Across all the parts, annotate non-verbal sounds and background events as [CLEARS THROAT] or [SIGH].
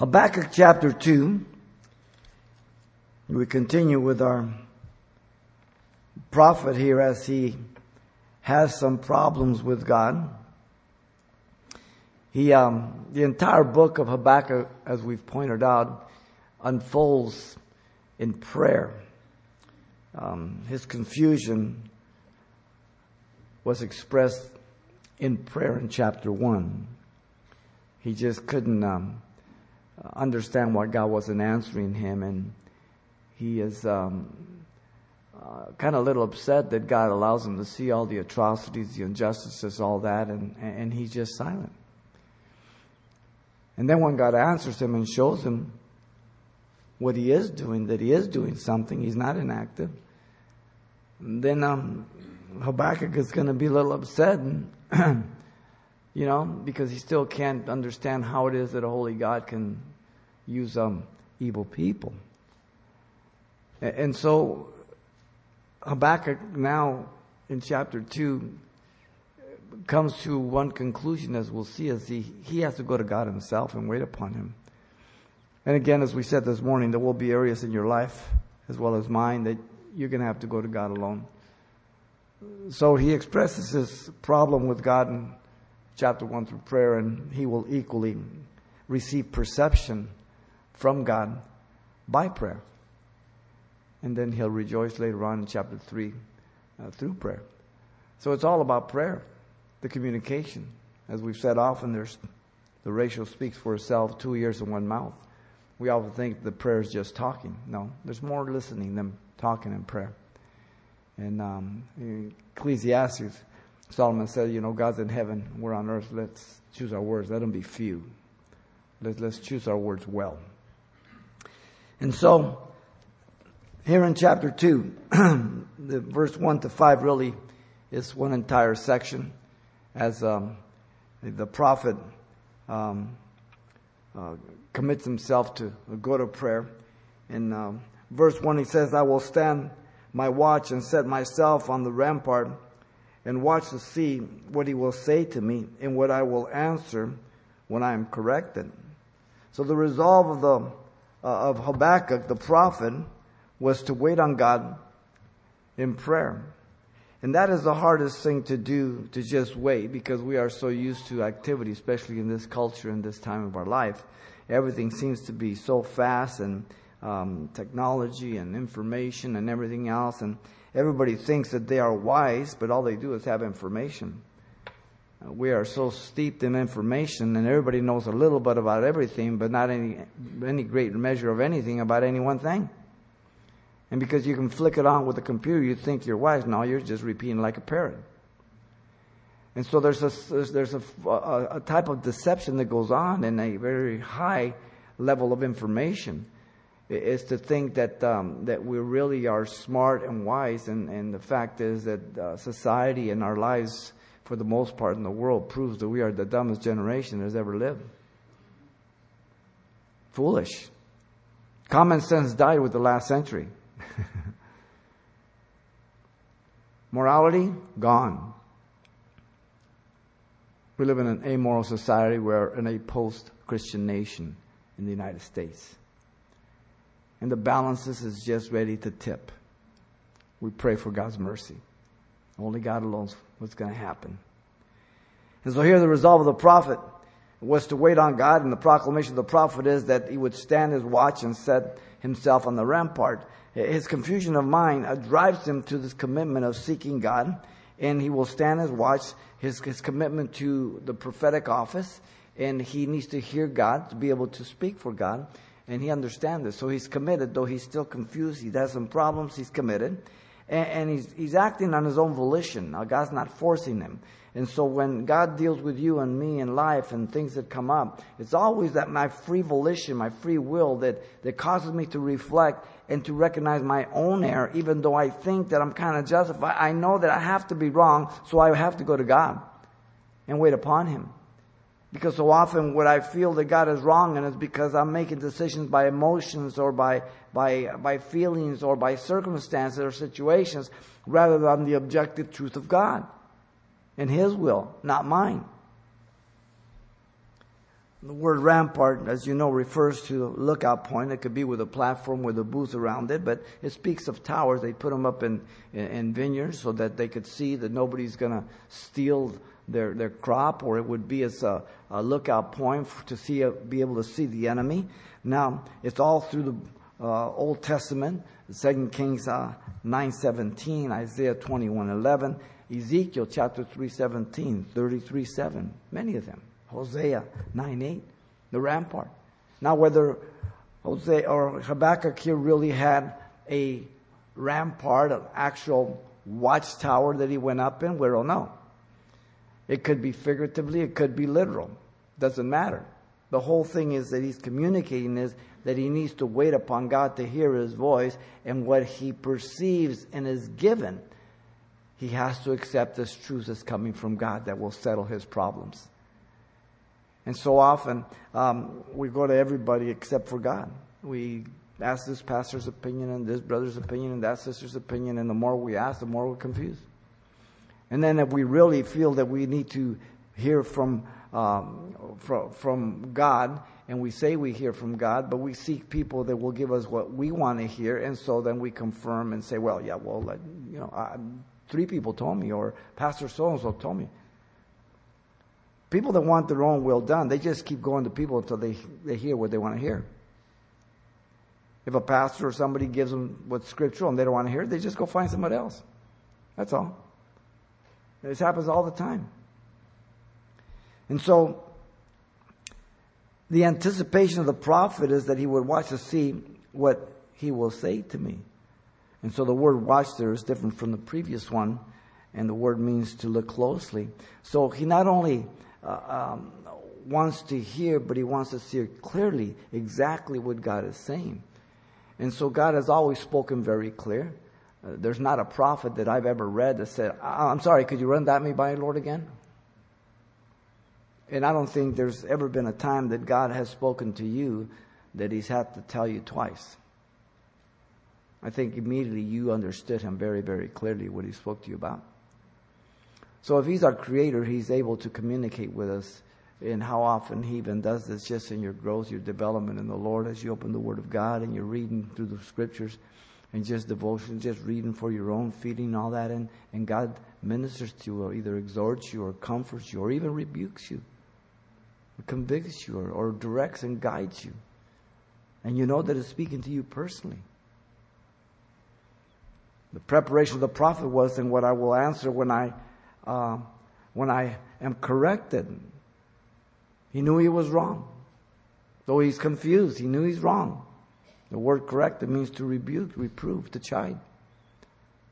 Habakkuk chapter 2. We continue with our prophet here as he has some problems with God. He, um, the entire book of Habakkuk, as we've pointed out, unfolds in prayer. Um, his confusion was expressed in prayer in chapter 1. He just couldn't um, understand why God wasn't answering him, and he is um, uh, kind of a little upset that God allows him to see all the atrocities, the injustices, all that, and, and he's just silent. And then when God answers him and shows him what he is doing, that he is doing something, he's not inactive, then um, Habakkuk is going to be a little upset, and, [CLEARS THROAT] you know, because he still can't understand how it is that a holy God can use um, evil people. And so Habakkuk now in chapter 2 comes to one conclusion as we'll see as he, he has to go to God himself and wait upon him. And again, as we said this morning, there will be areas in your life as well as mine that you're going to have to go to God alone. So he expresses his problem with God in chapter 1 through prayer, and he will equally receive perception from God by prayer. And then he'll rejoice later on in chapter 3 uh, through prayer. So it's all about prayer, the communication. As we've said often, there's the ratio speaks for itself, two ears and one mouth. We often think the prayer is just talking. No, there's more listening than talking in prayer. And um, in Ecclesiastes, Solomon said, you know, God's in heaven, we're on earth, let's choose our words. Let them be few. Let's, let's choose our words well. And so, here in chapter 2, [CLEARS THROAT] the verse 1 to 5 really is one entire section as um, the prophet um, uh, commits himself to go to prayer. In um, verse 1, he says, I will stand my watch and set myself on the rampart and watch to see what he will say to me and what I will answer when I am corrected. So the resolve of the of Habakkuk, the prophet, was to wait on God in prayer. And that is the hardest thing to do, to just wait, because we are so used to activity, especially in this culture and this time of our life. Everything seems to be so fast and um, technology and information and everything else. And everybody thinks that they are wise, but all they do is have information we are so steeped in information and everybody knows a little bit about everything, but not any, any great measure of anything about any one thing. And because you can flick it on with a computer, you think you're wise. No, you're just repeating like a parrot. And so there's a, there's a, a, a type of deception that goes on in a very high level of information is to think that um, that we really are smart and wise, and, and the fact is that uh, society and our lives for the most part in the world, proves that we are the dumbest generation that has ever lived. Foolish. Common sense died with the last century. [LAUGHS] Morality, gone. We live in an amoral society. We're in a post Christian nation in the United States. And the balances is just ready to tip. We pray for God's mercy. Only God alone what's going to happen. And so here the resolve of the prophet was to wait on God, and the proclamation of the prophet is that he would stand his watch and set himself on the rampart. His confusion of mind uh, drives him to this commitment of seeking God, and he will stand his watch, his, his commitment to the prophetic office, and he needs to hear God to be able to speak for God, and he understands this. So he's committed, though he's still confused. He has some problems. He's committed and, and he's, he's acting on his own volition. Now, God's not forcing him. And so when God deals with you and me in life and things that come up, it's always that my free volition, my free will that, that causes me to reflect and to recognize my own error, even though I think that I'm kind of justified. I know that I have to be wrong, so I have to go to God and wait upon Him. Because so often what I feel that God is wrong and it's because I'm making decisions by emotions or by, by, by feelings or by circumstances or situations rather than the objective truth of God and His will, not mine. the word rampart, as you know, refers to a lookout point. It could be with a platform with a booth around it, but it speaks of towers. They put them up in, in, in vineyards so that they could see that nobody's going to steal their, their crop, or it would be as a, a lookout point to see, a, be able to see the enemy. Now, it's all through the uh, Old Testament, 2 Kings uh, 9.17, Isaiah 21.11, Ezekiel chapter 3.17, 33.7, many of them. Hosea 9.8, the rampart. Now, whether Hosea or Habakkuk here really had a rampart, an actual watchtower that he went up in, we don't know. It could be figuratively, it could be literal. Doesn't matter. The whole thing is that he's communicating is that he needs to wait upon God to hear his voice, and what he perceives and is given, he has to accept as truth as coming from God that will settle his problems. And so often, um, we go to everybody except for God. We ask this pastor's opinion and this brother's opinion and that sister's opinion, and the more we ask, the more we're confused. And then if we really feel that we need to hear from, um, from, from God, and we say we hear from God, but we seek people that will give us what we want to hear, and so then we confirm and say, well, yeah, well, you know, I, three people told me, or Pastor so-and-so told me. People that want their own will done, they just keep going to people until they, they hear what they want to hear. If a pastor or somebody gives them what's scriptural and they don't want to hear it, they just go find somebody else. That's all. This happens all the time. And so, the anticipation of the prophet is that he would watch to see what he will say to me. And so the word watch there is different from the previous one, and the word means to look closely. So he not only uh, um, wants to hear, but he wants to see clearly exactly what God is saying. And so God has always spoken very clear. There's not a prophet that I've ever read that said, ah, I'm sorry, could you run that me by, Lord, again? And I don't think there's ever been a time that God has spoken to you that he's had to tell you twice. I think immediately you understood him very, very clearly what he spoke to you about. So if he's our creator, he's able to communicate with us and how often he even does this just in your growth, your development in the Lord as you open the Word of God and you're reading through the scriptures and just devotion, just reading for your own feeding, all that, and, and God ministers to you or either exhorts you or comforts you or even rebukes you, or convicts you or, or directs and guides you. And you know that it's speaking to you personally. The preparation of the prophet was, and what I will answer when I uh, when I am corrected. He knew he was wrong. Though he's confused, he knew he's wrong. The word correct, it means to rebuke, reprove, to chide.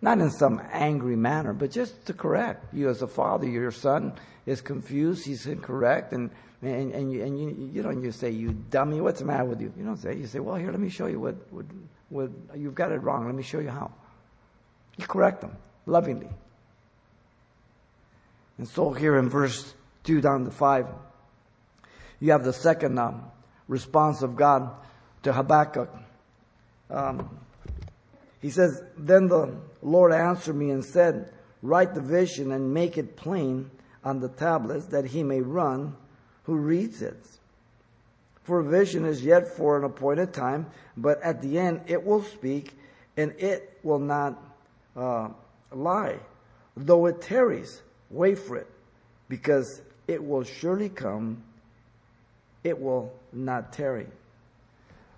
Not in some angry manner, but just to correct. You as a father, your son is confused, he's incorrect, and, and, and, you, and you, you don't just say, you dummy, what's the matter with you? You don't say, you say, well, here, let me show you what, what, what you've got it wrong, let me show you how. You correct them, lovingly. And so here in verse 2 down to 5, you have the second um, response of God to Habakkuk. Um, he says, Then the Lord answered me and said, Write the vision and make it plain on the tablets that he may run who reads it. For vision is yet for an appointed time, but at the end it will speak and it will not uh, lie. Though it tarries, Wait for it, because it will surely come, it will not tarry.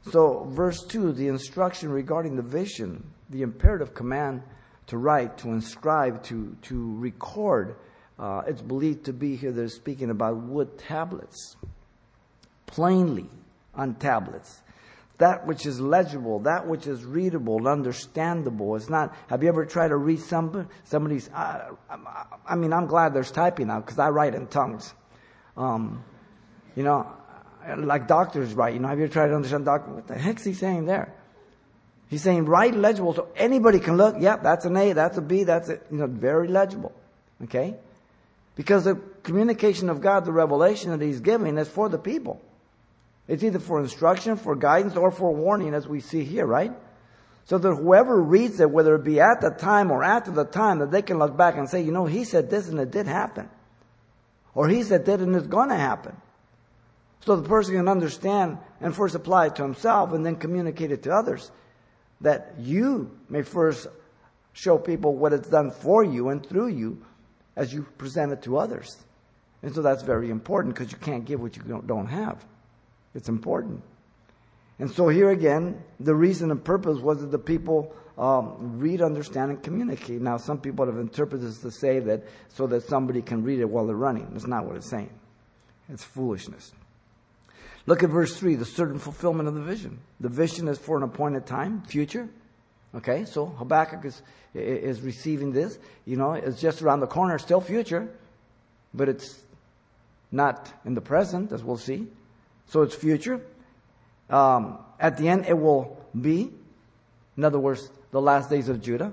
So, verse 2, the instruction regarding the vision, the imperative command to write, to inscribe, to, to record, uh, it's believed to be here they're speaking about wood tablets, plainly on tablets that which is legible, that which is readable, understandable. It's not, have you ever tried to read somebody, somebody's, I, I, I mean, I'm glad there's typing now because I write in tongues. Um, you know, like doctors write, you know, have you tried to understand doctor? What the heck's he saying there? He's saying write legible so anybody can look, yep, yeah, that's an A, that's a B, that's you know, very legible. Okay? Because the communication of God, the revelation that He's giving is for the people. It's either for instruction, for guidance, or for warning, as we see here, right? So that whoever reads it, whether it be at the time or after the time, that they can look back and say, you know, he said this and it did happen. Or he said that and it's to happen. So the person can understand and first apply it to himself and then communicate it to others. That you may first show people what it's done for you and through you as you present it to others. And so that's very important because you can't give what you don't have. It's important. And so here again, the reason and purpose was that the people um, read, understand, and communicate. Now, some people have interpreted this to say that so that somebody can read it while they're running. That's not what it's saying. It's foolishness. Look at verse 3, the certain fulfillment of the vision. The vision is for an appointed time, future. Okay, so Habakkuk is, is receiving this. You know, it's just around the corner, still future, but it's not in the present, as we'll see. So it's future. Um, at the end, it will be. In other words, the last days of Judah.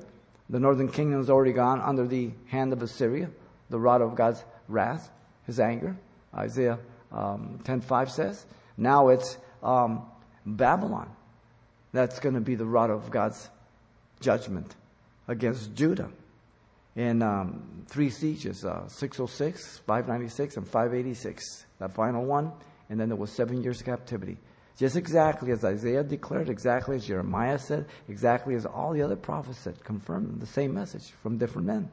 The northern kingdom is already gone under the hand of Assyria, the rod of God's wrath, his anger. Isaiah um, 10.5 says. Now it's um, Babylon. That's going to be the rod of God's judgment against Judah. In um, three sieges, uh, 606, 596, and 586. That final one. And then there was seven years of captivity. Just exactly as Isaiah declared, exactly as Jeremiah said, exactly as all the other prophets said, confirmed the same message from different men.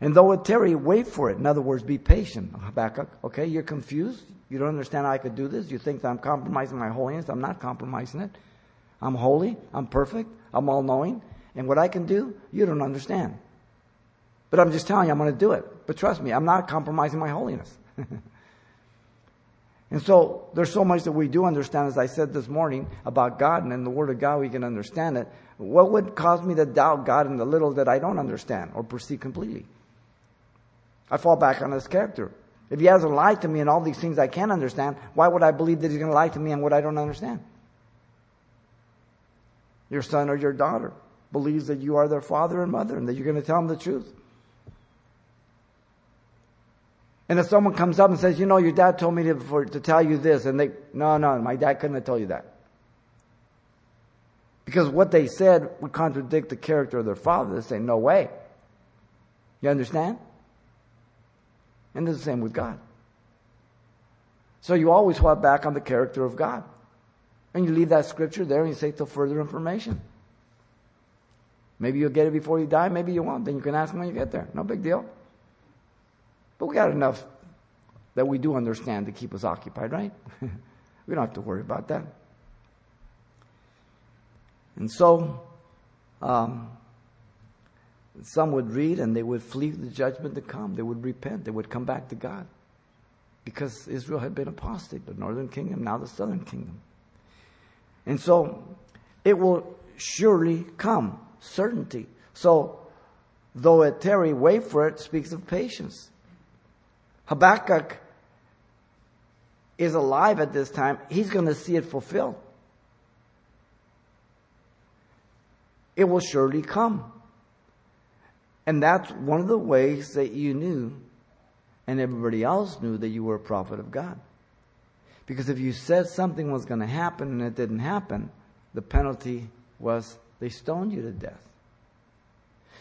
And though it tarry, wait for it. In other words, be patient. Habakkuk, okay, you're confused. You don't understand how I could do this. You think that I'm compromising my holiness. I'm not compromising it. I'm holy. I'm perfect. I'm all knowing. And what I can do, you don't understand. But I'm just telling you, I'm going to do it. But trust me, I'm not compromising my holiness. [LAUGHS] and so there's so much that we do understand, as I said this morning, about God and in the Word of God, we can understand it. What would cause me to doubt God in the little that I don't understand or perceive completely? I fall back on his character. If he hasn't lied to me in all these things I can't understand, why would I believe that he's going to lie to me in what I don't understand? Your son or your daughter believes that you are their father and mother and that you're going to tell them the truth. And if someone comes up and says, you know, your dad told me to, for, to tell you this, and they, no, no, my dad couldn't have told you that. Because what they said would contradict the character of their father. They say, no way. You understand? And it's the same with God. So you always fall back on the character of God. And you leave that scripture there and you say till further information. Maybe you'll get it before you die, maybe you won't. Then you can ask when you get there. No big deal. But we got enough that we do understand to keep us occupied, right? [LAUGHS] we don't have to worry about that. And so, um, some would read and they would flee the judgment to come. They would repent. They would come back to God. Because Israel had been apostate, the northern kingdom, now the southern kingdom. And so it will surely come, certainty. So, though it tarry, wait for it, speaks of patience. Habakkuk is alive at this time. He's going to see it fulfilled. It will surely come. And that's one of the ways that you knew and everybody else knew that you were a prophet of God. Because if you said something was going to happen and it didn't happen, the penalty was they stoned you to death.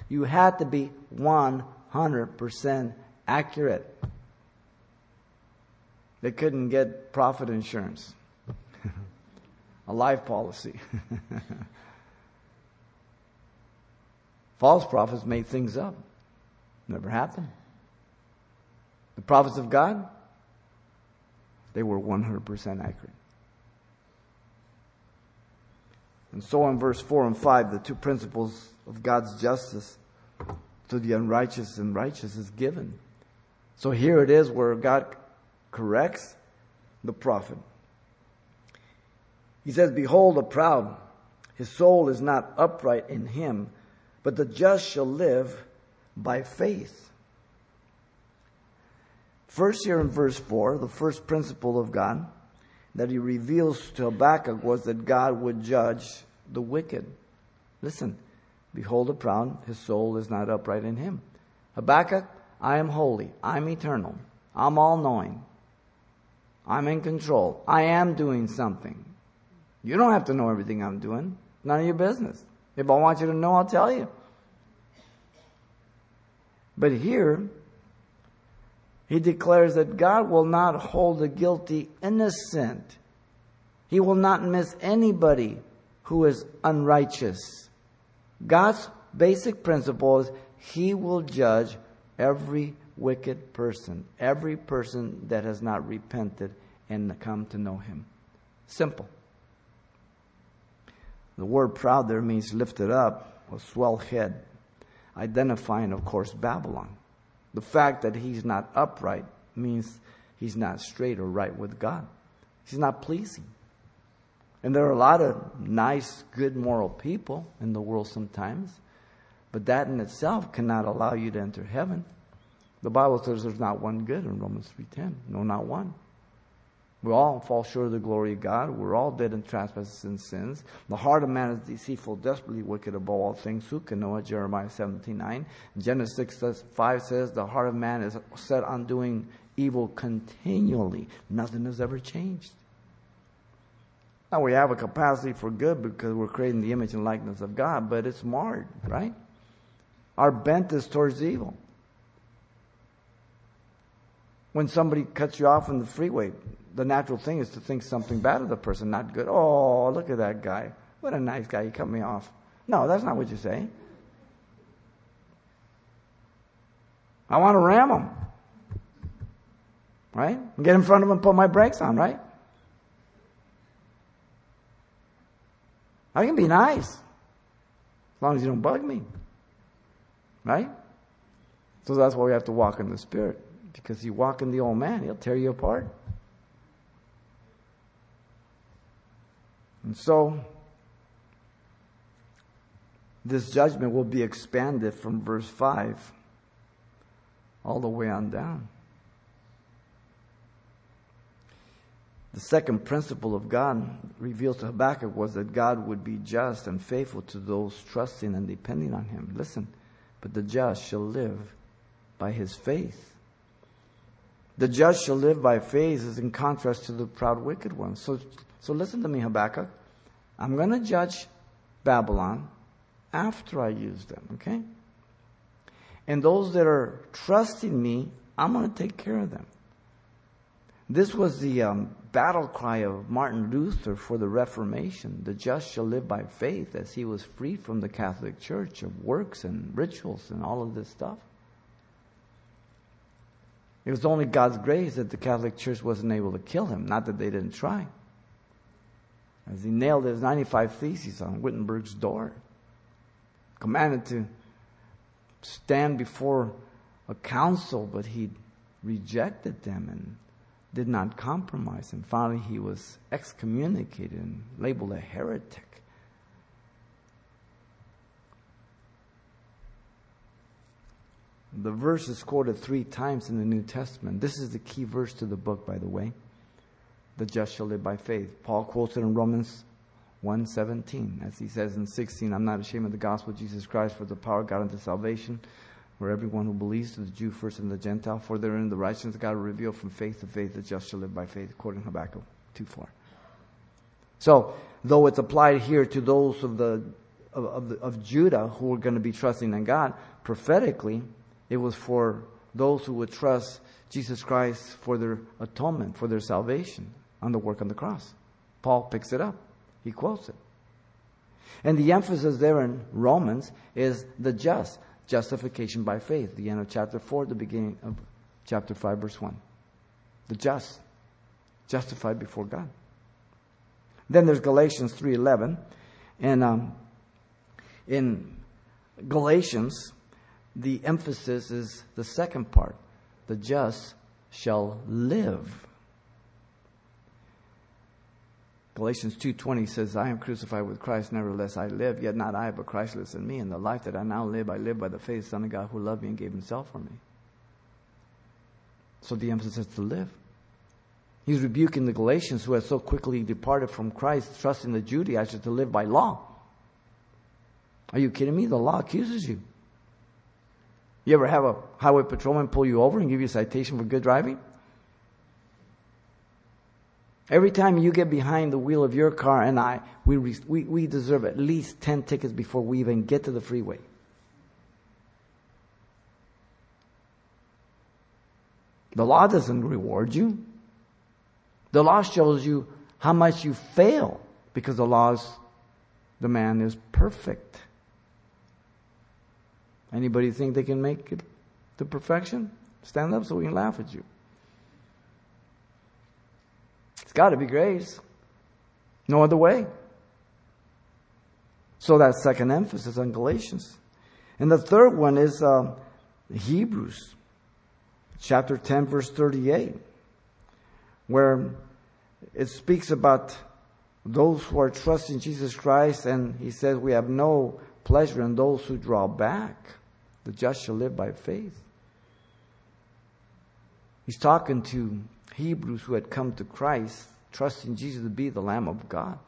You had to be 100% accurate. They couldn't get profit insurance, [LAUGHS] a life policy. [LAUGHS] False prophets made things up. Never happened. The prophets of God, they were 100% accurate. And so in verse 4 and 5, the two principles of God's justice to the unrighteous and righteous is given. So here it is where God corrects the prophet. He says, Behold, the proud, his soul is not upright in him, but the just shall live by faith. First, here in verse 4, the first principle of God that he reveals to Habakkuk was that God would judge the wicked. Listen, behold the proud, his soul is not upright in him. Habakkuk, I am holy, I'm eternal, I'm all knowing, I'm in control, I am doing something. You don't have to know everything I'm doing, none of your business. If I want you to know, I'll tell you. But here, He declares that God will not hold the guilty innocent. He will not miss anybody who is unrighteous. God's basic principle is He will judge every wicked person, every person that has not repented and come to know Him. Simple. The word proud there means lifted up, a swell head, identifying, of course, Babylon. The fact that he's not upright means he's not straight or right with God. He's not pleasing. And there are a lot of nice, good, moral people in the world sometimes, but that in itself cannot allow you to enter heaven. The Bible says there's not one good in Romans 3:10. No, not one. We all fall short of the glory of God. We're all dead in trespasses and sins. The heart of man is deceitful, desperately wicked above all things. Who can know it? Jeremiah 17 9. Genesis 6 says, 5 says, The heart of man is set on doing evil continually. Nothing has ever changed. Now we have a capacity for good because we're creating the image and likeness of God, but it's marred, right? Our bent is towards evil. When somebody cuts you off on the freeway, the natural thing is to think something bad of the person, not good. Oh, look at that guy. What a nice guy. He cut me off. No, that's not what you say. I want to ram him. Right? Get in front of him and put my brakes on, right? I can be nice. As long as you don't bug me. Right? So that's why we have to walk in the Spirit. Because you walk in the old man, he'll tear you apart. And so, this judgment will be expanded from verse 5 all the way on down. The second principle of God revealed to Habakkuk was that God would be just and faithful to those trusting and depending on Him. Listen, but the just shall live by his faith. The just shall live by faith is in contrast to the proud wicked one. So so listen to me, Habakkuk. I'm going to judge Babylon after I use them, okay? And those that are trusting me, I'm going to take care of them. This was the um, battle cry of Martin Luther for the Reformation. The just shall live by faith as he was freed from the Catholic Church of works and rituals and all of this stuff. It was only God's grace that the Catholic Church wasn't able to kill him, not that they didn't try as he nailed his 95 Theses on Wittenberg's door. Commanded to stand before a council, but he rejected them and did not compromise. And finally, he was excommunicated and labeled a heretic. The verse is quoted three times in the New Testament. This is the key verse to the book, by the way the just shall live by faith. Paul quotes it in Romans 1.17, as he says in 16, I'm not ashamed of the gospel of Jesus Christ, for the power of God unto salvation, for everyone who believes, to the Jew first and the Gentile, for therein the righteousness of God revealed from faith to faith, the just shall live by faith, to Habakkuk 2.4. So, though it's applied here to those of the of, of, the, of Judah who were going to be trusting in God, prophetically, it was for those who would trust Jesus Christ for their atonement, for their salvation on the work on the cross. Paul picks it up. He quotes it. And the emphasis there in Romans is the just, justification by faith. The end of chapter 4, the beginning of chapter 5, verse 1. The just, justified before God. Then there's Galatians 3.11. And um, in Galatians, the emphasis is the second part. The just shall live Galatians 2:20 says, "I am crucified with Christ; nevertheless I live. Yet not I, but Christ lives in me. And the life that I now live, I live by the faith of the Son of God who loved me and gave Himself for me." So the emphasis is to live. He's rebuking the Galatians who had so quickly departed from Christ, trusting the Judaizers to live by law. Are you kidding me? The law accuses you. You ever have a highway patrolman pull you over and give you a citation for good driving? Every time you get behind the wheel of your car and I, we, we, we deserve at least 10 tickets before we even get to the freeway. The law doesn't reward you. The law shows you how much you fail because the law's the man is perfect. Anybody think they can make it to perfection? Stand up so we can laugh at you. It's got to be grace. No other way. So that second emphasis on Galatians. And the third one is uh, Hebrews, chapter 10, verse 38, where it speaks about those who are trusting Jesus Christ, and he says, We have no pleasure in those who draw back. The just shall live by faith. He's talking to Hebrews who had come to Christ, trusting Jesus to be the Lamb of God.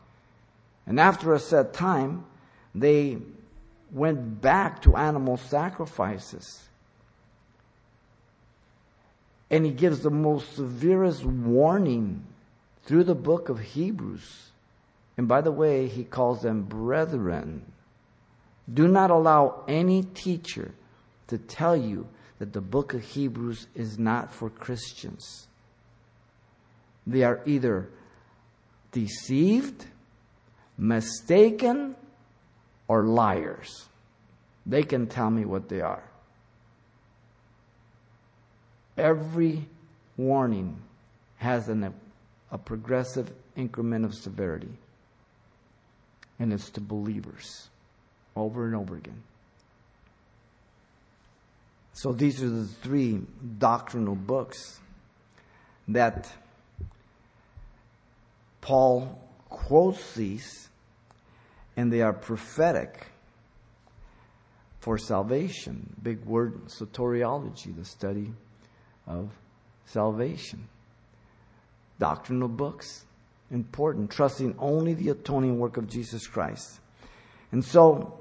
And after a set time, they went back to animal sacrifices. And he gives the most severest warning through the book of Hebrews. And by the way, he calls them brethren. Do not allow any teacher to tell you that the book of Hebrews is not for Christians. They are either deceived, mistaken, or liars. They can tell me what they are. Every warning has an, a progressive increment of severity, and it's to believers over and over again. So these are the three doctrinal books that Paul quotes these, and they are prophetic for salvation. Big word, soteriology, the study of salvation. Doctrinal books, important, trusting only the atoning work of Jesus Christ. And so,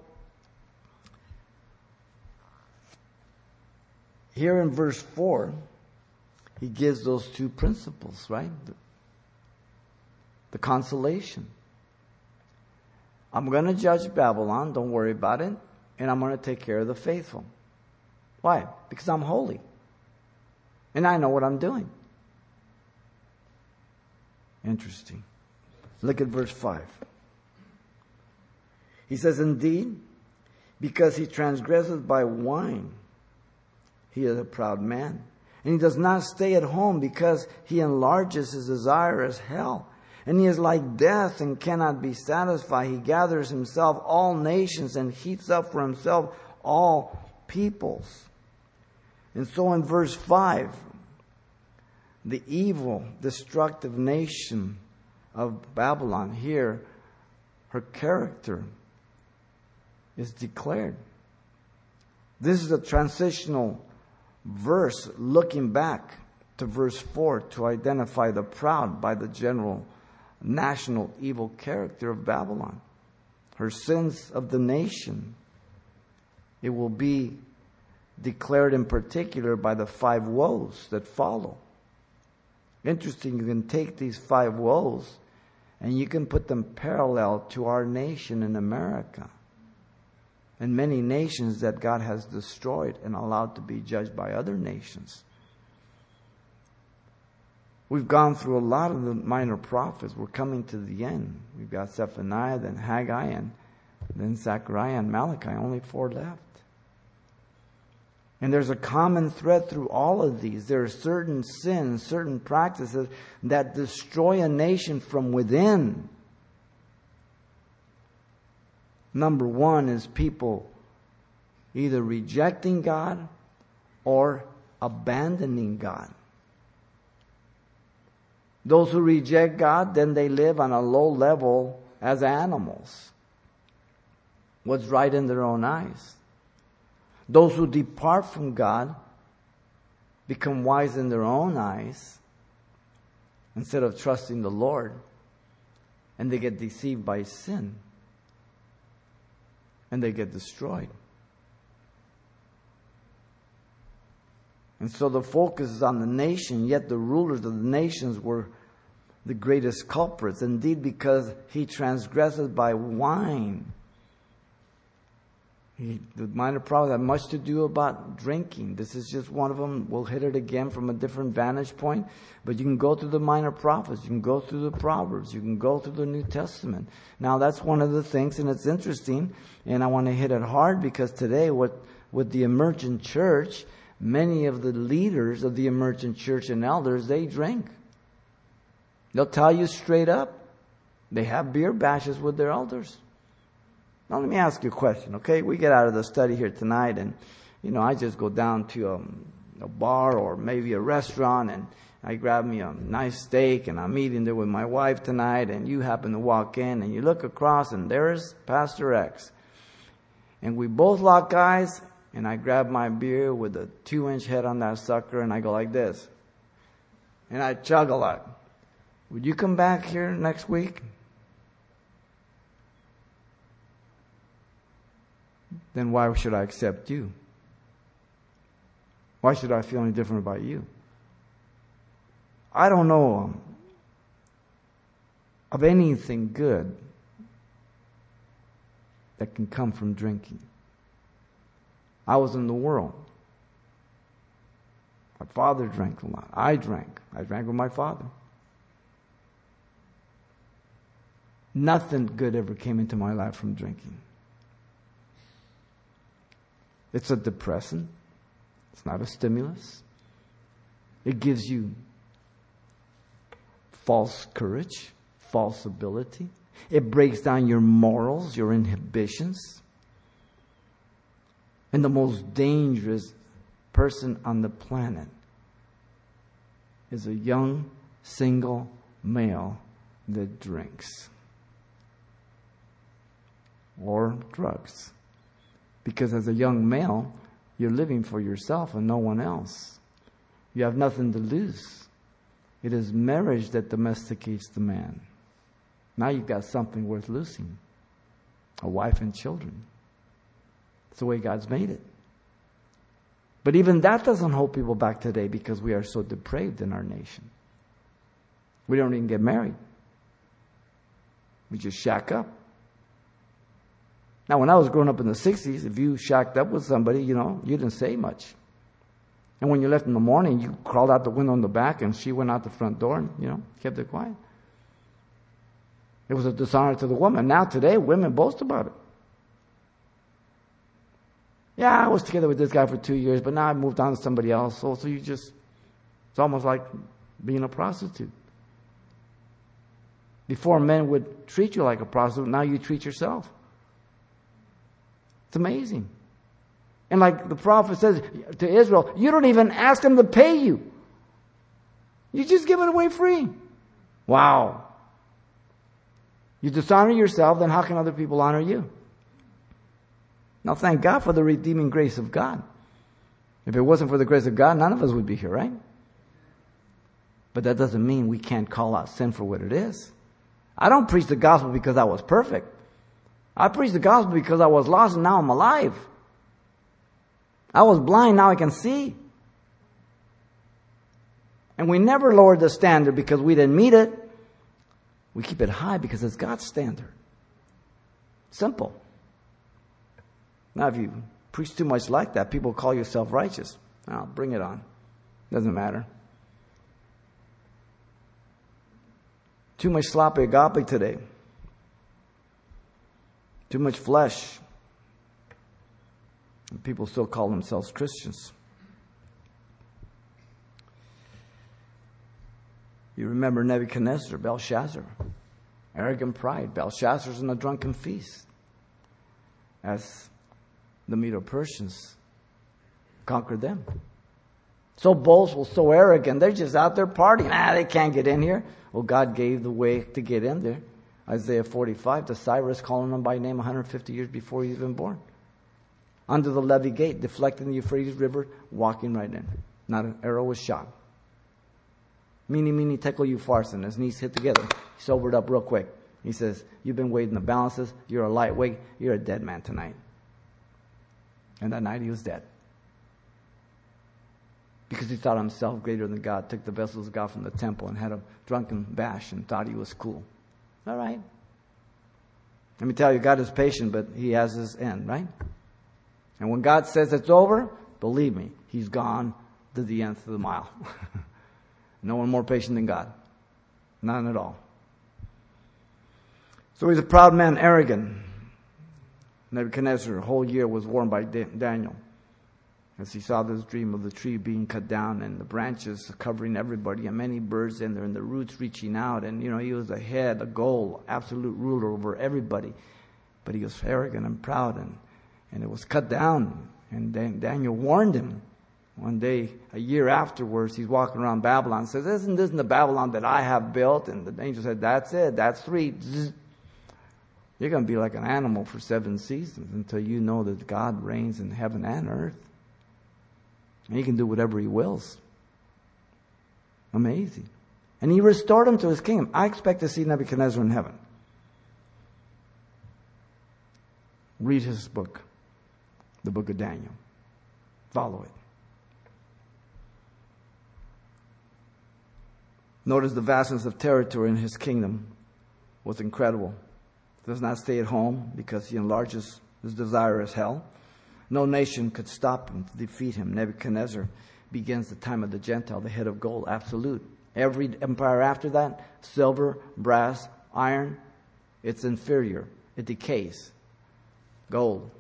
here in verse 4, he gives those two principles, right? The, consolation. I'm going to judge Babylon, don't worry about it, and I'm going to take care of the faithful. Why? Because I'm holy. And I know what I'm doing. Interesting. Look at verse 5. He says, Indeed, because he transgresses by wine he is a proud man. And he does not stay at home because he enlarges his desire as hell. And he is like death and cannot be satisfied. He gathers himself all nations and heaps up for himself all peoples. And so in verse 5, the evil, destructive nation of Babylon, here, her character is declared. This is a transitional verse looking back to verse 4 to identify the proud by the general national evil character of Babylon, her sins of the nation. It will be declared in particular by the five woes that follow. Interesting, you can take these five woes and you can put them parallel to our nation in America and many nations that God has destroyed and allowed to be judged by other nations. We've gone through a lot of the minor prophets. We're coming to the end. We've got Zephaniah, then Haggai, and then Zechariah and Malachi. Only four left. And there's a common thread through all of these. There are certain sins, certain practices that destroy a nation from within. Number one is people either rejecting God or abandoning God. Those who reject God, then they live on a low level as animals. What's right in their own eyes. Those who depart from God become wise in their own eyes instead of trusting the Lord, and they get deceived by sin and they get destroyed. And so the focus is on the nation, yet the rulers of the nations were the greatest culprits. Indeed, because he transgresses by wine. He, the minor prophets have much to do about drinking. This is just one of them. We'll hit it again from a different vantage point. But you can go through the minor prophets. You can go through the Proverbs. You can go through the New Testament. Now that's one of the things, and it's interesting. And I want to hit it hard because today, what with the emergent church, many of the leaders of the emergent church and elders, they drink. They'll tell you straight up. They have beer bashes with their elders. Now let me ask you a question, okay? We get out of the study here tonight and, you know, I just go down to a, a bar or maybe a restaurant and I grab me a nice steak and I'm eating there with my wife tonight and you happen to walk in and you look across and there's Pastor X. And we both lock eyes and I grab my beer with a two inch head on that sucker and I go like this. And I chug a lot. Would you come back here next week? then why should I accept you? Why should I feel any different about you? I don't know um, of anything good that can come from drinking. I was in the world. My father drank a lot. I drank. I drank with my father. Nothing good ever came into my life from drinking. It's a depressant. It's not a stimulus. It gives you false courage, false ability. It breaks down your morals, your inhibitions. And the most dangerous person on the planet is a young, single male that drinks or drugs. Because as a young male, you're living for yourself and no one else. You have nothing to lose. It is marriage that domesticates the man. Now you've got something worth losing a wife and children. It's the way God's made it. But even that doesn't hold people back today because we are so depraved in our nation. We don't even get married. We just shack up. Now, when I was growing up in the 60s, if you shacked up with somebody, you know, you didn't say much. And when you left in the morning, you crawled out the window in the back and she went out the front door and, you know, kept it quiet. It was a dishonor to the woman. Now, today, women boast about it. Yeah, I was together with this guy for two years, but now I moved on to somebody else. So, so you just, it's almost like being a prostitute. Before men would treat you like a prostitute, now you treat yourself. It's amazing. And like the prophet says to Israel, you don't even ask them to pay you. You just give it away free. Wow. You dishonor yourself, then how can other people honor you? Now thank God for the redeeming grace of God. If it wasn't for the grace of God, none of us would be here, right? But that doesn't mean we can't call out sin for what it is. I don't preach the gospel because I was perfect. I preach the gospel because I was lost and now I'm alive. I was blind, now I can see. And we never lowered the standard because we didn't meet it. We keep it high because it's God's standard. Simple. Now, if you preach too much like that, people call you self righteous. Now, bring it on. Doesn't matter. Too much sloppy agape today. Too much flesh. And people still call themselves Christians. You remember Nebuchadnezzar, Belshazzar, arrogant pride. Belshazzar's in a drunken feast as the Medo Persians conquered them. So boastful, so arrogant, they're just out there partying. Ah, they can't get in here. Well, God gave the way to get in there. Isaiah 45, to Cyrus calling them by name 150 years before he was even born. Under the levee gate, deflecting the Euphrates River, walking right in. Not an arrow was shot. Mene, mene, tekel Farson. His knees hit together. He sobered up real quick. He says, You've been weighing the balances. You're a lightweight. You're a dead man tonight. And that night he was dead. Because he thought himself greater than God, took the vessels of God from the temple and had a drunken bash and thought he was cool. All right. Let me tell you, God is patient, but He has His end, right? And when God says it's over, believe me, he's gone to the nth of the mile. [LAUGHS] no one more patient than God. None at all. So he's a proud man, arrogant. Nebuchadnezzar, a whole year was warned by Daniel as he saw this dream of the tree being cut down and the branches covering everybody and many birds in there and the roots reaching out. And, you know, he was a head, a goal, absolute ruler over everybody. But he was arrogant and proud and, and it was cut down. And then Daniel warned him. One day, a year afterwards, he's walking around Babylon and says, Isn't this the Babylon that I have built? And the angel said, That's it. That's three. You're going to be like an animal for seven seasons until you know that God reigns in heaven and earth. And he can do whatever he wills. Amazing. And he restored him to his kingdom. I expect to see Nebuchadnezzar in heaven. Read his book, the book of Daniel. Follow it. Notice the vastness of territory in his kingdom was incredible. Does not stay at home because he enlarges his desire as hell. No nation could stop him, defeat him. Nebuchadnezzar begins the time of the Gentile, the head of gold, absolute. Every empire after that, silver, brass, iron, it's inferior. It decays. Gold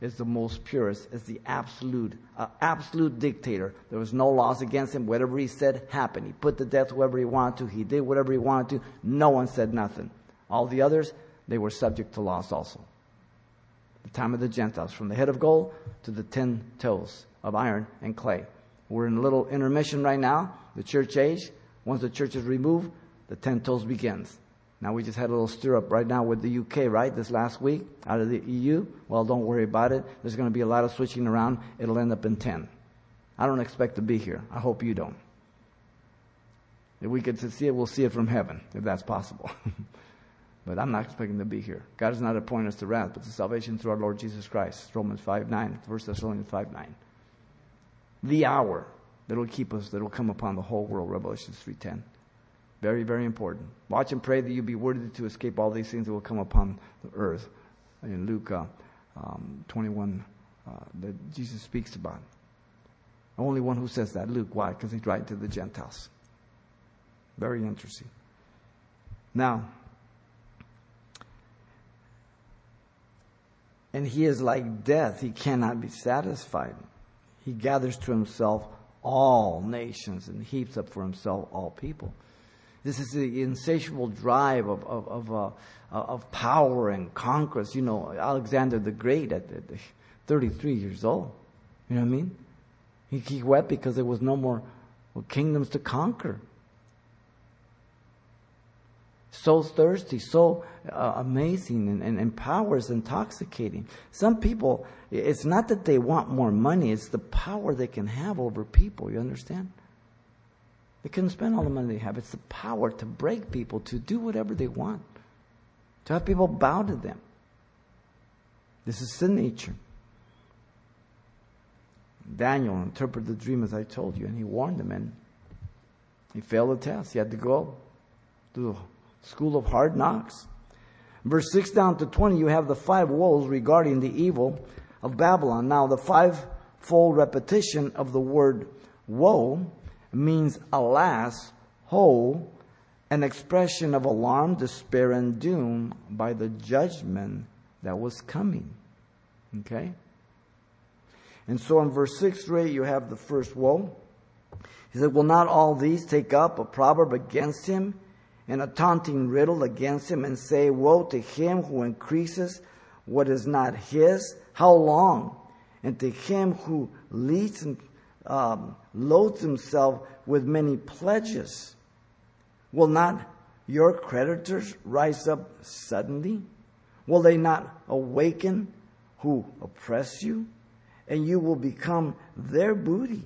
is the most purest, is the absolute, uh, absolute dictator. There was no laws against him. Whatever he said happened. He put to death whoever he wanted to. He did whatever he wanted to. No one said nothing. All the others, they were subject to laws also the time of the Gentiles, from the head of gold to the ten toes of iron and clay. We're in a little intermission right now, the church age. Once the church is removed, the ten toes begins. Now we just had a little stir up right now with the UK, right? This last week out of the EU. Well, don't worry about it. There's going to be a lot of switching around. It'll end up in 10. I don't expect to be here. I hope you don't. If we to see it, we'll see it from heaven, if that's possible. [LAUGHS] But I'm not expecting to be here. God has not appointed us to wrath, but to salvation through our Lord Jesus Christ. Romans 5 9, 1 Thessalonians 5 9. The hour that will keep us, that will come upon the whole world, Revelation 3.10. Very, very important. Watch and pray that you be worthy to escape all these things that will come upon the earth. In Luke uh, um, 21, uh, that Jesus speaks about. Only one who says that, Luke. Why? Because he's writing to the Gentiles. Very interesting. Now, and he is like death. He cannot be satisfied. He gathers to himself all nations and heaps up for himself all people. This is the insatiable drive of, of, of, uh, of power and conquest. You know, Alexander the Great at, at 33 years old. You know what I mean? He, he wept because there was no more kingdoms to conquer so thirsty, so uh, amazing, and, and, and power is intoxicating. Some people, it's not that they want more money, it's the power they can have over people. You understand? They can spend all the money they have. It's the power to break people, to do whatever they want, to have people bow to them. This is sin nature. Daniel interpreted the dream as I told you, and he warned them, and he failed the test. He had to go to school of hard knocks. Verse 6 down to 20, you have the five woes regarding the evil of Babylon. Now, the five-fold repetition of the word woe means alas, ho, an expression of alarm, despair, and doom by the judgment that was coming. Okay? And so in verse 6 through 8, you have the first woe. He said, Will not all these take up a proverb against him? And a taunting riddle against him and say, Woe to him who increases what is not his. How long? And to him who leads and um, loads himself with many pledges. Will not your creditors rise up suddenly? Will they not awaken who oppress you? And you will become their booty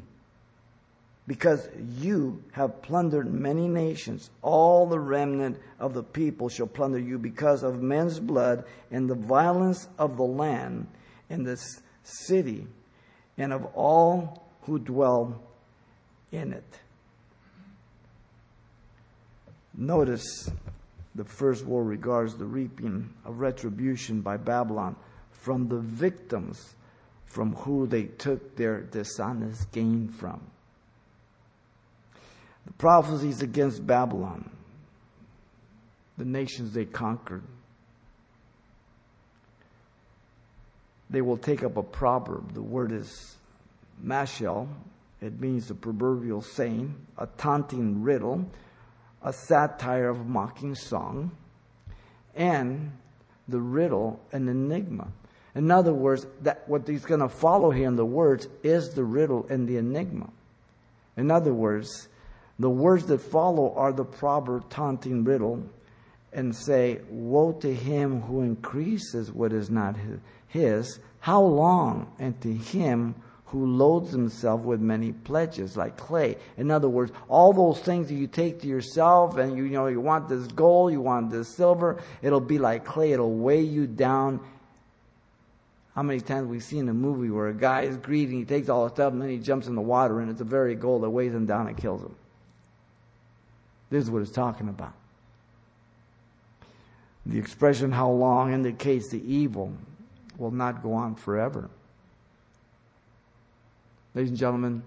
because you have plundered many nations. All the remnant of the people shall plunder you because of men's blood and the violence of the land and this city and of all who dwell in it. Notice the first war regards the reaping of retribution by Babylon from the victims from who they took their dishonest gain from. The prophecies against Babylon, the nations they conquered, they will take up a proverb. The word is mashal. It means a proverbial saying, a taunting riddle, a satire of mocking song, and the riddle an enigma. In other words, that what he's going to follow here in the words is the riddle and the enigma. In other words, the words that follow are the proverb taunting riddle and say, Woe to him who increases what is not his. How long? And to him who loads himself with many pledges, like clay. In other words, all those things that you take to yourself and you, you know, you want this gold, you want this silver, it'll be like clay. It'll weigh you down. How many times we've seen a movie where a guy is greedy, he takes all the stuff and then he jumps in the water and it's a very gold that weighs him down and kills him. This is what it's talking about. The expression how long indicates the evil will not go on forever. Ladies and gentlemen,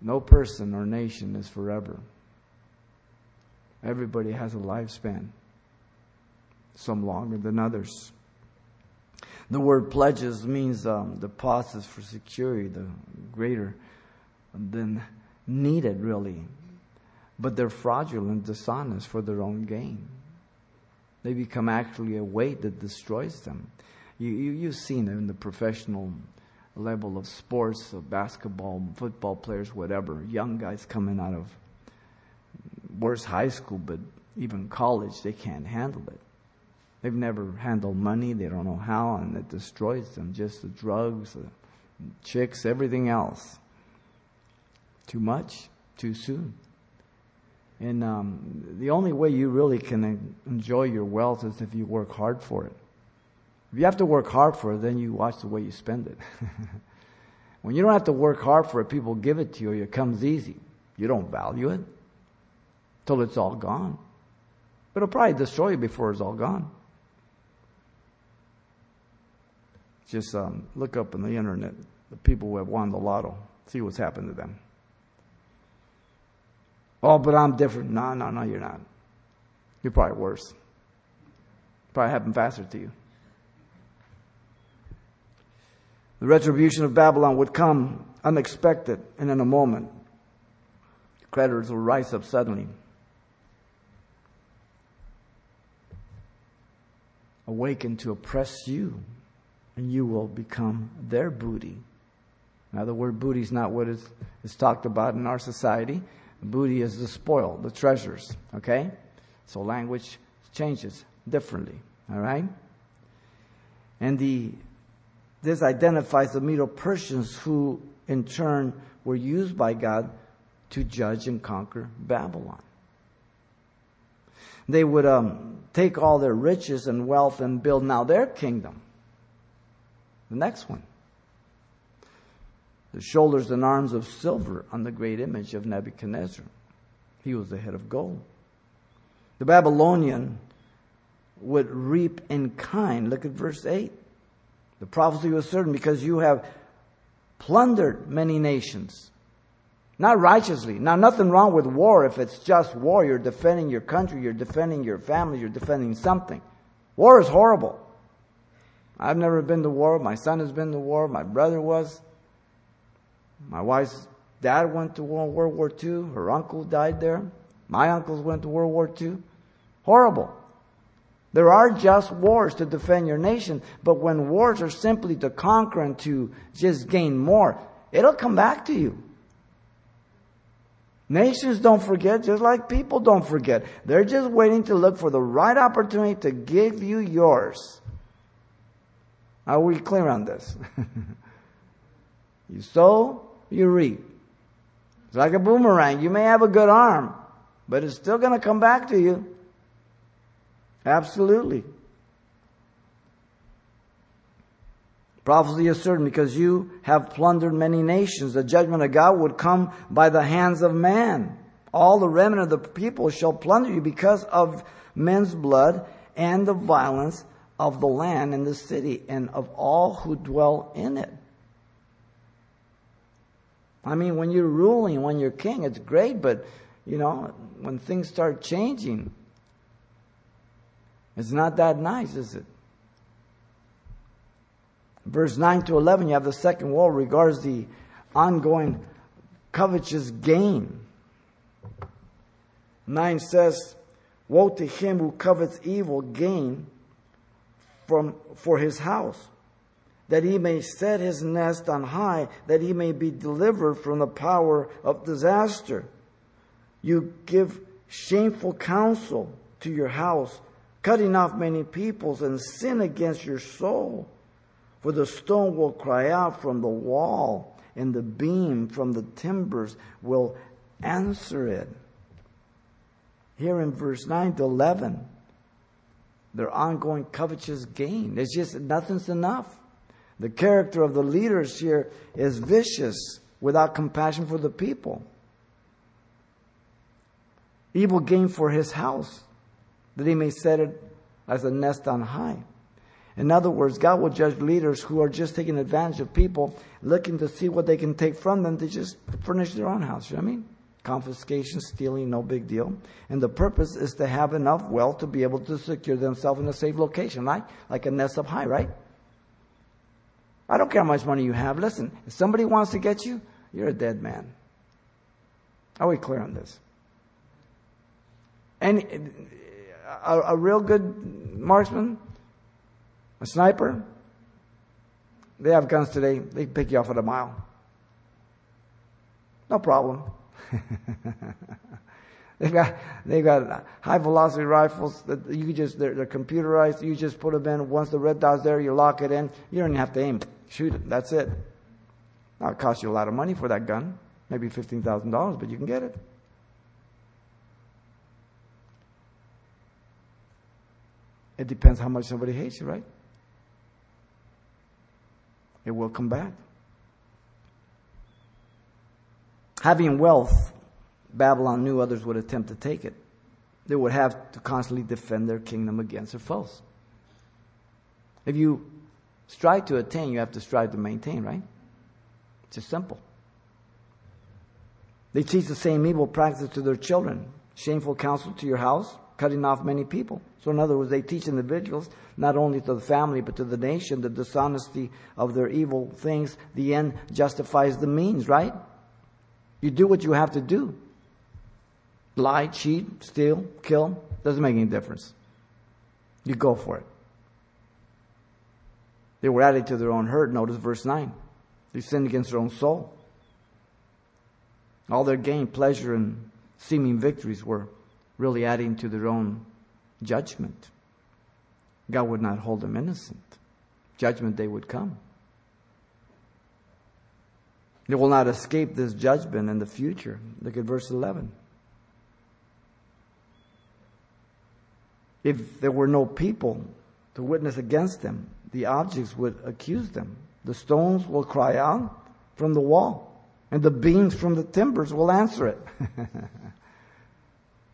no person or nation is forever. Everybody has a lifespan, some longer than others. The word pledges means um, deposits for security, the greater than needed, really. But they're fraudulent, dishonest for their own gain. They become actually a weight that destroys them. You, you, you've seen it in the professional level of sports, of basketball, football players, whatever. Young guys coming out of worse high school, but even college, they can't handle it. They've never handled money, they don't know how, and it destroys them. Just the drugs, the chicks, everything else. Too much, too soon. And um, the only way you really can enjoy your wealth is if you work hard for it. If you have to work hard for it, then you watch the way you spend it. [LAUGHS] when you don't have to work hard for it, people give it to you, it comes easy. You don't value it till it's all gone. But it'll probably destroy you before it's all gone. Just um, look up on the internet the people who have won the lotto, see what's happened to them. Oh, but I'm different. No, no, no, you're not. You're probably worse. Probably happened faster to you. The retribution of Babylon would come unexpected and in a moment. Creditors will rise up suddenly. Awaken to oppress you, and you will become their booty. Now, the word booty is not what is, is talked about in our society. Booty is the spoil, the treasures, okay? So language changes differently, all right? And the this identifies the Medo Persians who, in turn, were used by God to judge and conquer Babylon. They would um, take all their riches and wealth and build now their kingdom. The next one. The shoulders and arms of silver on the great image of Nebuchadnezzar. He was the head of gold. The Babylonian would reap in kind. Look at verse 8. The prophecy was certain because you have plundered many nations. Not righteously. Now, nothing wrong with war if it's just war. You're defending your country, you're defending your family, you're defending something. War is horrible. I've never been to war. My son has been to war. My brother was. My wife's dad went to World War II. Her uncle died there. My uncles went to World War II. Horrible. There are just wars to defend your nation, but when wars are simply to conquer and to just gain more, it'll come back to you. Nations don't forget, just like people don't forget. They're just waiting to look for the right opportunity to give you yours. Are we clear on this? [LAUGHS] you sow, you reap. It's like a boomerang. You may have a good arm, but it's still going to come back to you. Absolutely. Prophecy is certain because you have plundered many nations. The judgment of God would come by the hands of man. All the remnant of the people shall plunder you because of men's blood and the violence of the land and the city and of all who dwell in it. I mean, when you're ruling, when you're king, it's great, but, you know, when things start changing, it's not that nice, is it? Verse 9 to 11, you have the second wall regards the ongoing covetous gain. 9 says, Woe to him who covets evil gain from, for his house, that he may set his nest on high, that he may be delivered from the power of disaster. You give shameful counsel to your house, cutting off many peoples, and sin against your soul. For the stone will cry out from the wall, and the beam from the timbers will answer it. Here in verse 9 to 11, their ongoing covetous gain. It's just nothing's enough. The character of the leaders here is vicious without compassion for the people. Evil gain for his house, that he may set it as a nest on high. In other words, God will judge leaders who are just taking advantage of people, looking to see what they can take from them to just furnish their own house. You know what I mean? Confiscation, stealing, no big deal. And the purpose is to have enough wealth to be able to secure themselves in a safe location, right? Like a nest up high, right? I don't care how much money you have. Listen, if somebody wants to get you, you're a dead man. Are we clear on this? And a, a real good marksman a sniper, they have guns today, they pick you off at a mile. No problem. [LAUGHS] they've got they've got high velocity rifles that you just they're, they're, computerized. You just put them in. Once the red dot's there, you lock it in. You don't even have to aim. Shoot it. That's it. Now it costs you a lot of money for that gun, maybe fifteen thousand dollars, but you can get it. It depends how much somebody hates you, right? it will come back. Having wealth, Babylon knew others would attempt to take it. They would have to constantly defend their kingdom against their foes. If you strive to attain, you have to strive to maintain, right? It's just simple. They teach the same evil practice to their children. Shameful counsel to your house, cutting off many people. So, in other words, they teach individuals, not only to the family, but to the nation, the dishonesty of their evil things. The end justifies the means, right? You do what you have to do. Lie, cheat, steal, kill, doesn't make any difference. You go for it. They were adding to their own hurt. Notice verse 9. They sinned against their own soul. All their gain, pleasure, and seeming victories were really adding to their own judgment. God would not hold them innocent. Judgment day would come. They will not escape this judgment in the future. Look at verse 11. If there were no people to witness against them, the objects would accuse them. The stones will cry out from the wall, and the beams from the timbers will answer it. [LAUGHS]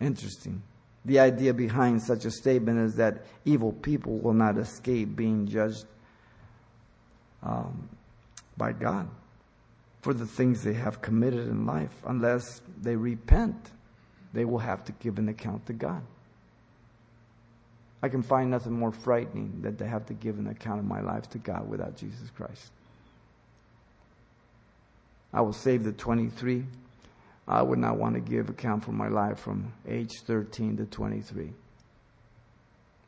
Interesting. The idea behind such a statement is that evil people will not escape being judged um, by God for the things they have committed in life. Unless they repent, they will have to give an account to God. I can find nothing more frightening than to have to give an account of my life to God without Jesus Christ. I was saved at 23. I would not want to give account for my life from age 13 to 23.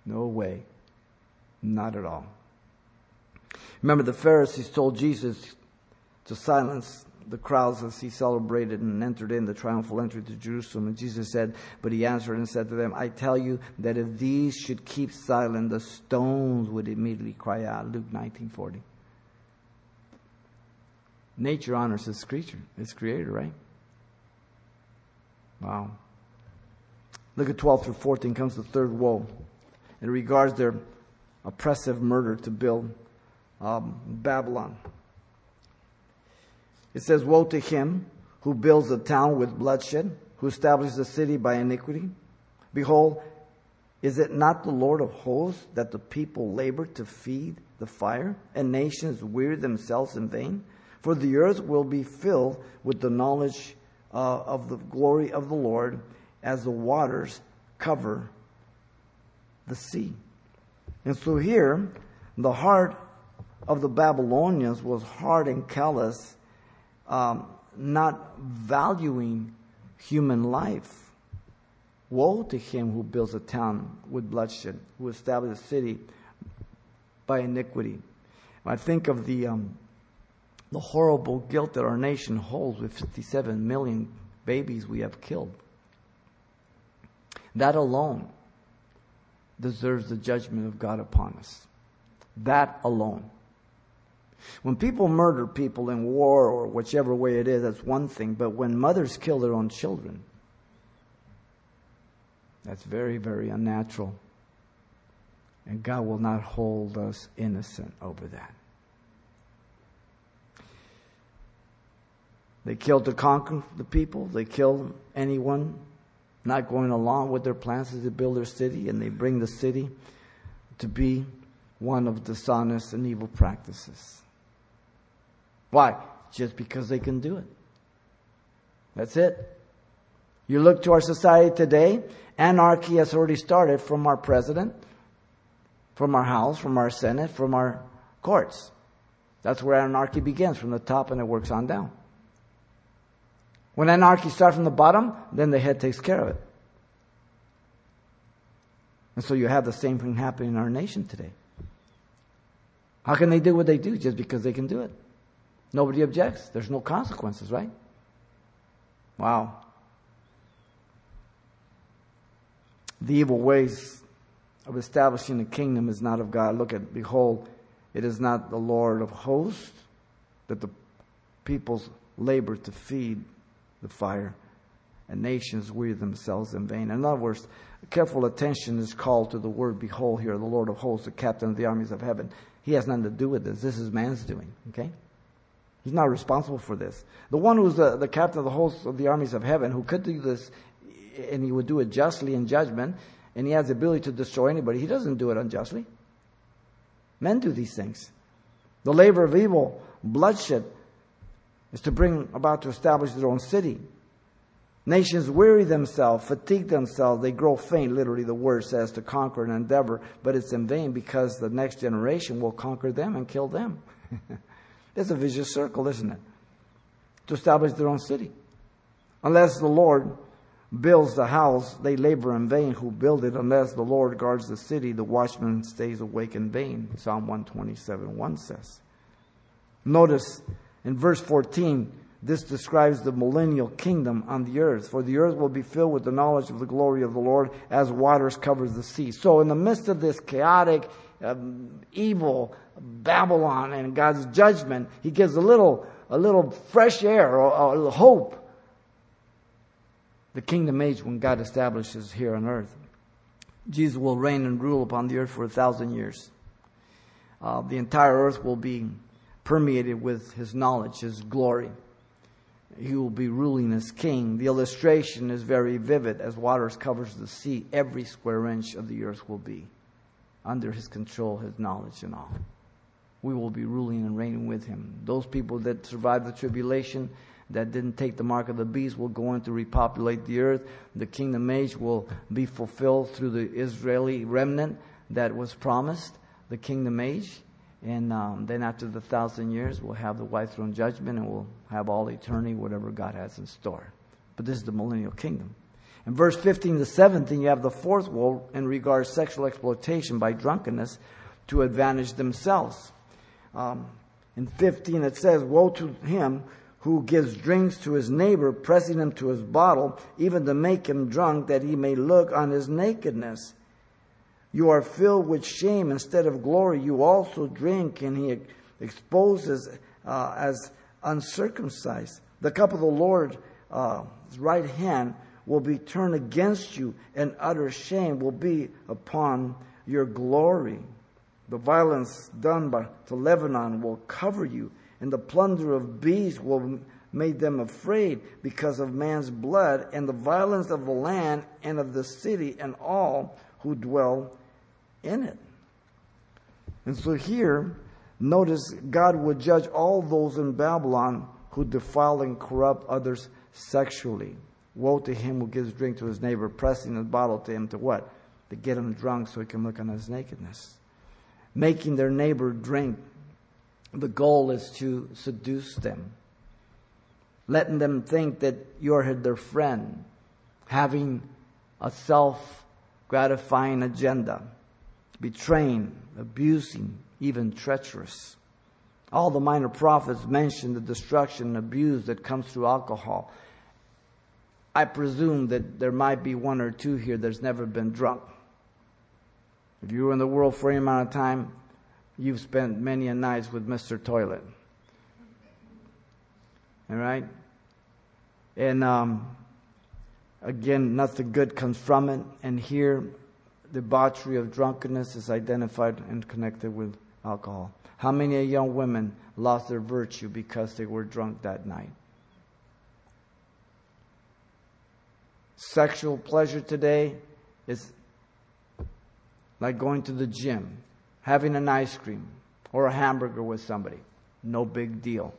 No way. Not at all. Remember, the Pharisees told Jesus to silence the crowds as he celebrated and entered in the triumphal entry to Jerusalem. And Jesus said, But he answered and said to them, I tell you that if these should keep silent, the stones would immediately cry out. Luke 19 40. Nature honors its creature, its creator, right? Wow. Look at 12 through 14 comes the third woe. It regards their oppressive murder to build um, Babylon. It says, Woe to him who builds a town with bloodshed, who establishes a city by iniquity. Behold, Is it not the Lord of hosts that the people labor to feed the fire, and nations weary themselves in vain? For the earth will be filled with the knowledge uh, of the glory of the Lord as the waters cover the sea. And so here, the heart of the Babylonians was hard and callous, um, not valuing human life. Woe to him who builds a town with bloodshed, who establishes a city by iniquity. I think of the um, the horrible guilt that our nation holds with 57 million babies we have killed. That alone deserves the judgment of God upon us. That alone. When people murder people in war or whichever way it is, that's one thing. But when mothers kill their own children, that's very, very unnatural. And God will not hold us innocent over that. They killed to conquer the people. They killed anyone not going along with their plans to build their city, and they bring the city to be one of dishonest and evil practices. Why? Just because they can do it. That's it. You look to our society today, anarchy has already started from our president, from our House, from our Senate, from our courts. That's where anarchy begins, from the top, and it works on down. When anarchy starts from the bottom, then the head takes care of it. And so you have the same thing happening in our nation today. How can they do what they do? Just because they can do it. Nobody objects. There's no consequences, right? Wow. The evil ways of establishing a kingdom is not of God. Look at, behold, it is not the Lord of hosts that the peoples labor to feed the fire, and nations weary themselves in vain. In other words, careful attention is called to the word behold here, the Lord of hosts, the captain of the armies of heaven. He has nothing to do with this. This is man's doing, okay? He's not responsible for this. The one who's the, the captain of the hosts of the armies of heaven, who could do this, and he would do it justly in judgment, and he has the ability to destroy anybody, he doesn't do it unjustly. Men do these things. The labor of evil, bloodshed, is to bring about to establish their own city. Nations weary themselves, fatigue themselves, they grow faint, literally, the word says, to conquer and endeavor, but it's in vain because the next generation will conquer them and kill them. [LAUGHS] it's a vicious circle, isn't it? To establish their own city. Unless the Lord builds the house, they labor in vain who build it. Unless the Lord guards the city, the watchman stays awake in vain. Psalm 127 1 says. Notice in verse 14, this describes the millennial kingdom on the earth. For the earth will be filled with the knowledge of the glory of the Lord as waters covers the sea. So in the midst of this chaotic, um, evil Babylon and God's judgment, he gives a little, a little fresh air or, or hope. The kingdom age when God establishes here on earth. Jesus will reign and rule upon the earth for a thousand years. Uh, the entire earth will be permeated with his knowledge, his glory. He will be ruling as king. The illustration is very vivid. As waters covers the sea, every square inch of the earth will be under his control, his knowledge, and all. We will be ruling and reigning with him. Those people that survived the tribulation, that didn't take the mark of the beast, will go in to repopulate the earth. The kingdom age will be fulfilled through the Israeli remnant that was promised, the kingdom age. And um, then after the thousand years, we'll have the white throne judgment and we'll have all eternity, whatever God has in store. But this is the millennial kingdom. In verse 15 to 17, you have the fourth woe in regards sexual exploitation by drunkenness to advantage themselves. Um, in 15, it says, Woe to him who gives drinks to his neighbor, pressing him to his bottle, even to make him drunk, that he may look on his nakedness. You are filled with shame instead of glory. You also drink, and he exposes uh, as uncircumcised. The cup of the Lord's uh, right hand will be turned against you, and utter shame will be upon your glory. The violence done by, to Lebanon will cover you, and the plunder of beasts will make them afraid because of man's blood, and the violence of the land and of the city, and all who dwell in it. And so here, notice God would judge all those in Babylon who defile and corrupt others sexually. Woe to him who gives drink to his neighbor, pressing a bottle to him to what? To get him drunk so he can look on his nakedness. Making their neighbor drink. The goal is to seduce them. Letting them think that you're their friend. Having a self gratifying agenda. Betraying, abusing, even treacherous. All the minor prophets mention the destruction and abuse that comes through alcohol. I presume that there might be one or two here that's never been drunk. If you were in the world for any amount of time, you've spent many a nights with Mr. Toilet. All right? And um, again, nothing good comes from it. And here, debauchery of drunkenness is identified and connected with alcohol. How many young women lost their virtue because they were drunk that night? Sexual pleasure today is like going to the gym, having an ice cream or a hamburger with somebody. No big deal.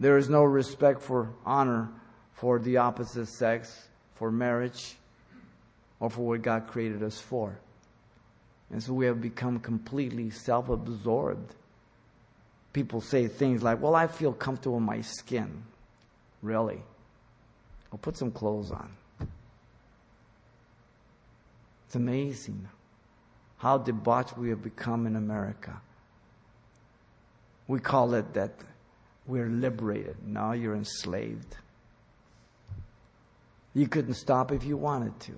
There is no respect for honor for the opposite sex, for marriage, or for what God created us for. And so we have become completely self absorbed. People say things like, Well, I feel comfortable in my skin. Really? Well, put some clothes on. It's amazing how debauched we have become in America. We call it that we're liberated. Now you're enslaved. You couldn't stop if you wanted to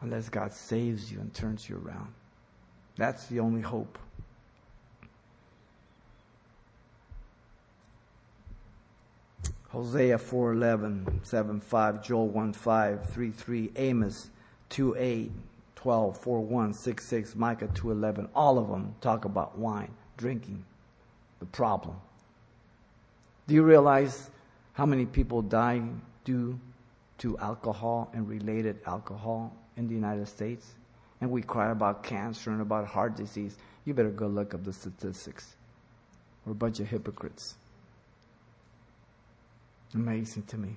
unless God saves you and turns you around. That's the only hope. Hosea 4:11, 7:5, Joel 1:5, 3:3, Amos 2:8, 12, 4:1, 6:6, Micah 2:11. All of them talk about wine, drinking, the problem. Do you realize how many people die due to alcohol and related alcohol in the United States, and we cry about cancer and about heart disease, you better go look up the statistics. We're a bunch of hypocrites. Amazing to me.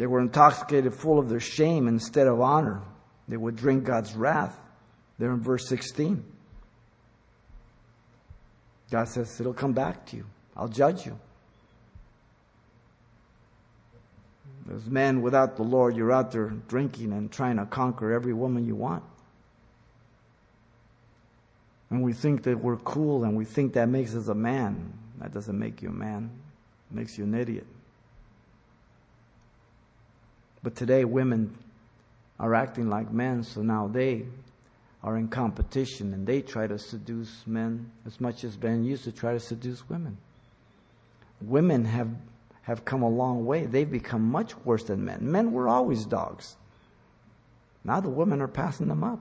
They were intoxicated, full of their shame instead of honor. They would drink God's wrath. There in verse 16. God says, It'll come back to you. I'll judge you. As men without the Lord, you're out there drinking and trying to conquer every woman you want. And we think that we're cool and we think that makes us a man. That doesn't make you a man, it makes you an idiot. But today, women are acting like men, so now they are in competition and they try to seduce men as much as men used to try to seduce women. Women have have come a long way. They've become much worse than men. Men were always dogs. Now the women are passing them up.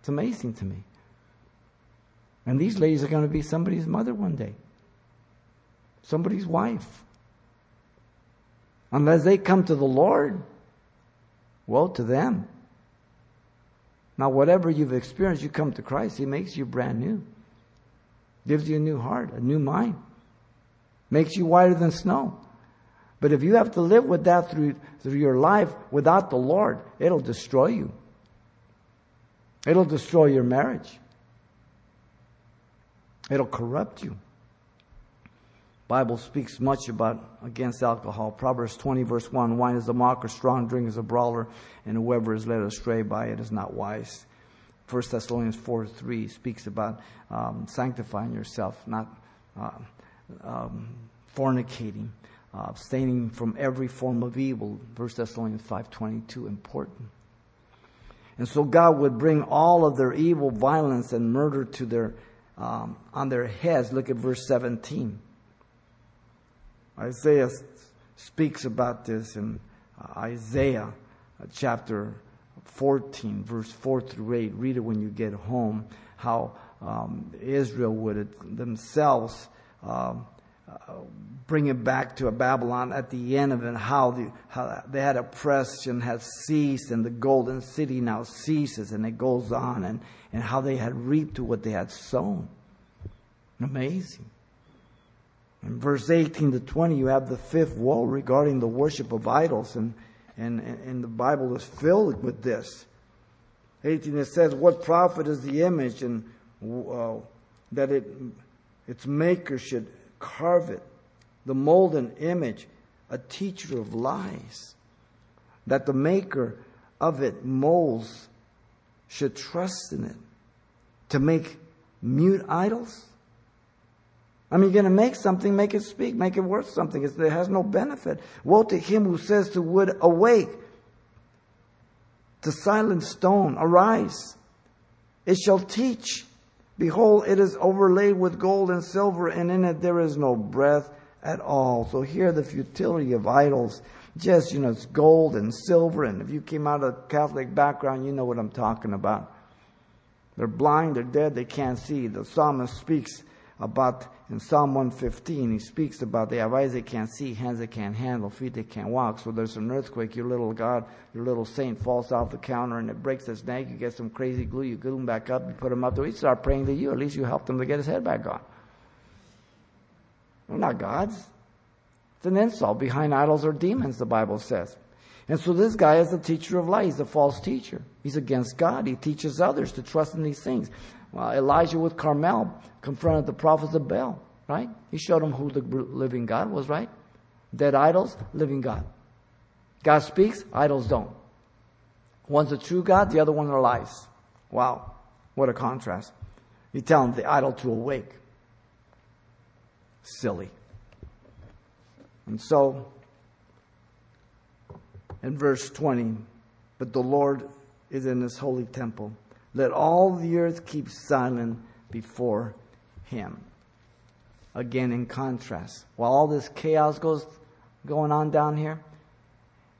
It's amazing to me. And these ladies are going to be somebody's mother one day, somebody's wife. Unless they come to the Lord, woe to them. Now, whatever you've experienced, you come to Christ, He makes you brand new, gives you a new heart, a new mind makes you whiter than snow. But if you have to live with that through, through your life without the Lord, it'll destroy you. It'll destroy your marriage. It'll corrupt you. Bible speaks much about against alcohol. Proverbs 20 verse 1, wine is a mocker, strong drink is a brawler, and whoever is led astray by it is not wise. 1 Thessalonians 4 3 speaks about um, sanctifying yourself, not uh, um, fornicating, uh, abstaining from every form of evil. 1 Thessalonians 5.22, important. And so God would bring all of their evil, violence, and murder to their, um, on their heads. Look at verse 17. Isaiah speaks about this in uh, Isaiah uh, chapter 14, verse 4 through 8. Read it when you get home. How um, Israel would themselves um, bring it back to Babylon at the end of it, how, the, how they had oppression had ceased and the golden city now ceases and it goes on and, and how they had reaped what they had sown. Amazing. In verse 18 to 20, you have the fifth woe regarding the worship of idols, and, and, and the Bible is filled with this. 18, it says, What profit is the image, and uh, that it, its maker should carve it? the molten image, a teacher of lies, that the maker of it molds should trust in it to make mute idols? I mean, you're going to make something, make it speak, make it worth something. It's, it has no benefit. Woe to him who says to wood, Awake! To silent stone, Arise! It shall teach. Behold, it is overlaid with gold and silver, and in it there is no breath at all. So here the futility of idols, just, you know, it's gold and silver. And if you came out of a Catholic background, you know what I'm talking about. They're blind, they're dead, they can't see. The psalmist speaks about, in Psalm 115, he speaks about they have eyes they can't see, hands they can't handle, feet they can't walk. So there's an earthquake, your little God, your little saint falls off the counter and it breaks his neck. You get some crazy glue, you glue him back up, you put him up there. He start praying to you. At least you helped him to get his head back on. They're not gods. It's an insult. Behind idols are demons, the Bible says. And so this guy is a teacher of lies. He's a false teacher. He's against God. He teaches others to trust in these things. Well, Elijah with Carmel confronted the prophets of Baal, right? He showed them who the living God was, right? Dead idols, living God. God speaks, idols don't. One's a true God, the other one are lies. Wow, what a contrast. You tell them the idol to awake silly. And so, in verse 20, but the Lord is in his holy temple. Let all the earth keep silent before him. Again, in contrast, while all this chaos goes going on down here,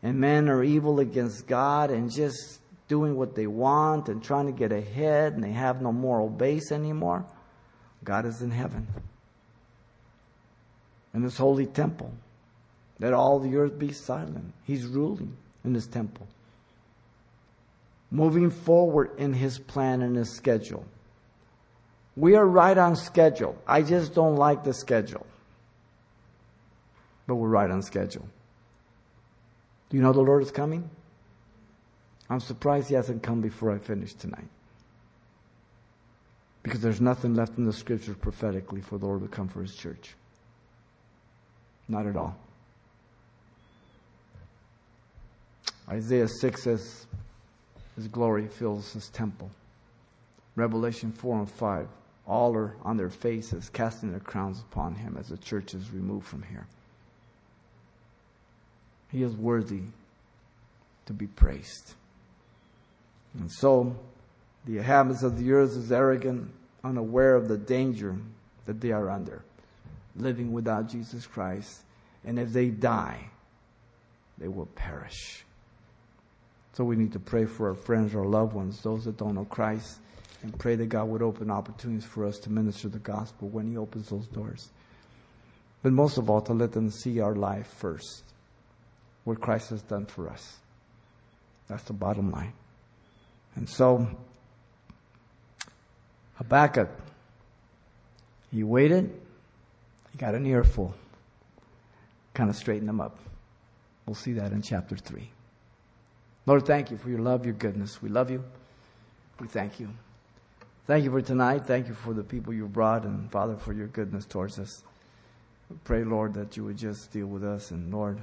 and men are evil against God and just doing what they want and trying to get ahead, and they have no moral base anymore, God is in heaven in his holy temple. Let all the earth be silent. He's ruling in his temple. Moving forward in his plan and his schedule. We are right on schedule. I just don't like the schedule. But we're right on schedule. Do you know the Lord is coming? I'm surprised he hasn't come before I finish tonight. Because there's nothing left in the scriptures prophetically for the Lord to come for his church. Not at all. Isaiah 6 says, His glory fills His temple. Revelation 4 and 5, all are on their faces, casting their crowns upon Him as the church is removed from here. He is worthy to be praised. And so, the inhabitants of the earth is arrogant, unaware of the danger that they are under living without Jesus Christ. And if they die, they will perish. So we need to pray for our friends, our loved ones, those that don't know Christ, and pray that God would open opportunities for us to minister the gospel when He opens those doors. But most of all, to let them see our life first, what Christ has done for us. That's the bottom line. And so, Habakkuk, he waited he got an earful. Kind of straightened them up. We'll see that in chapter 3. Lord, thank you for your love, your goodness. We love you. We thank you. Thank you for tonight. Thank you for the people you brought, and Father, for your goodness towards us. We pray, Lord, that you would just deal with us, and Lord,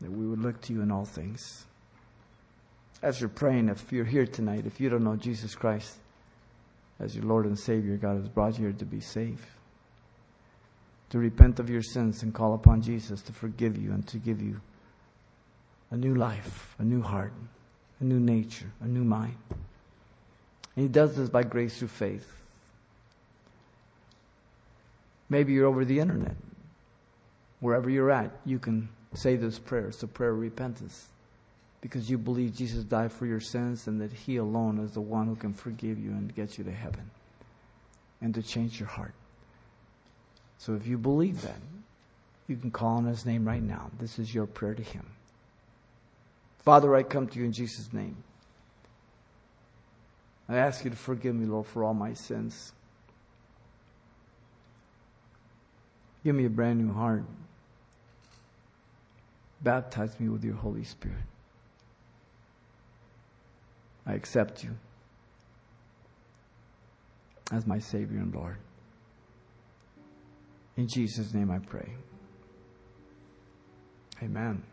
that we would look to you in all things. As you're praying, if you're here tonight, if you don't know Jesus Christ as your Lord and Savior, God has brought you here to be saved to repent of your sins and call upon Jesus to forgive you and to give you a new life, a new heart, a new nature, a new mind. And He does this by grace through faith. Maybe you're over the internet. Wherever you're at, you can say this prayer. It's a prayer of repentance. Because you believe Jesus died for your sins and that He alone is the one who can forgive you and get you to heaven and to change your heart. So if you believe that, you can call on his name right now. This is your prayer to him. Father, I come to you in Jesus' name. I ask you to forgive me, Lord, for all my sins. Give me a brand new heart. Baptize me with your Holy Spirit. I accept you as my Savior and Lord. In Jesus' name I pray. Amen.